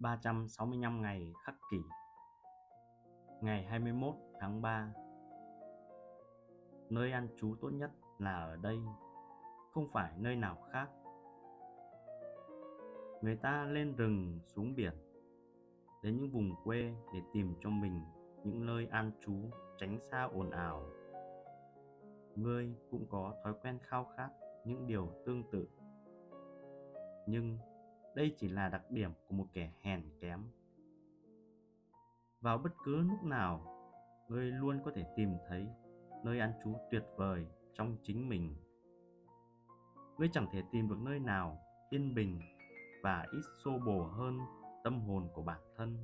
365 ngày khắc kỷ Ngày 21 tháng 3 Nơi ăn trú tốt nhất là ở đây, không phải nơi nào khác. Người ta lên rừng xuống biển, đến những vùng quê để tìm cho mình những nơi an trú tránh xa ồn ào. Ngươi cũng có thói quen khao khát những điều tương tự. Nhưng đây chỉ là đặc điểm của một kẻ hèn kém. Vào bất cứ lúc nào, ngươi luôn có thể tìm thấy nơi ăn trú tuyệt vời trong chính mình. Ngươi chẳng thể tìm được nơi nào yên bình và ít xô bồ hơn tâm hồn của bản thân.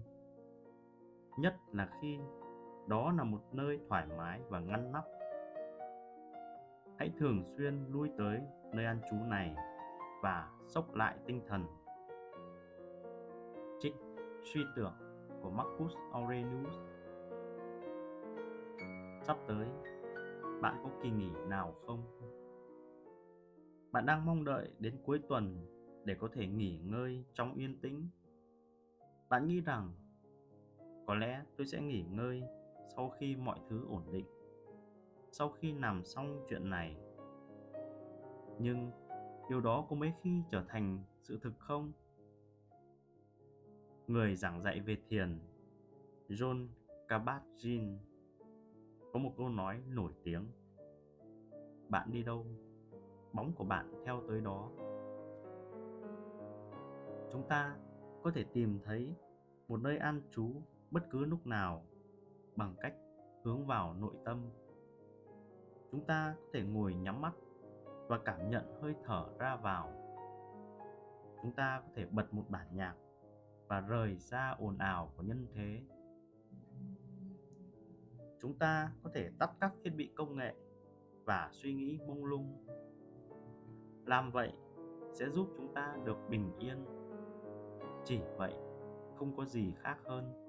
Nhất là khi đó là một nơi thoải mái và ngăn nắp. Hãy thường xuyên lui tới nơi ăn trú này và sốc lại tinh thần suy tưởng của Marcus Aurelius Sắp tới, bạn có kỳ nghỉ nào không? Bạn đang mong đợi đến cuối tuần để có thể nghỉ ngơi trong yên tĩnh. Bạn nghĩ rằng có lẽ tôi sẽ nghỉ ngơi sau khi mọi thứ ổn định, sau khi làm xong chuyện này. Nhưng điều đó có mấy khi trở thành sự thực không? Người giảng dạy về thiền, John Kabat-Zinn, có một câu nói nổi tiếng. Bạn đi đâu, bóng của bạn theo tới đó. Chúng ta có thể tìm thấy một nơi an trú bất cứ lúc nào bằng cách hướng vào nội tâm. Chúng ta có thể ngồi nhắm mắt và cảm nhận hơi thở ra vào. Chúng ta có thể bật một bản nhạc và rời xa ồn ào của nhân thế. Chúng ta có thể tắt các thiết bị công nghệ và suy nghĩ mông lung. Làm vậy sẽ giúp chúng ta được bình yên. Chỉ vậy không có gì khác hơn.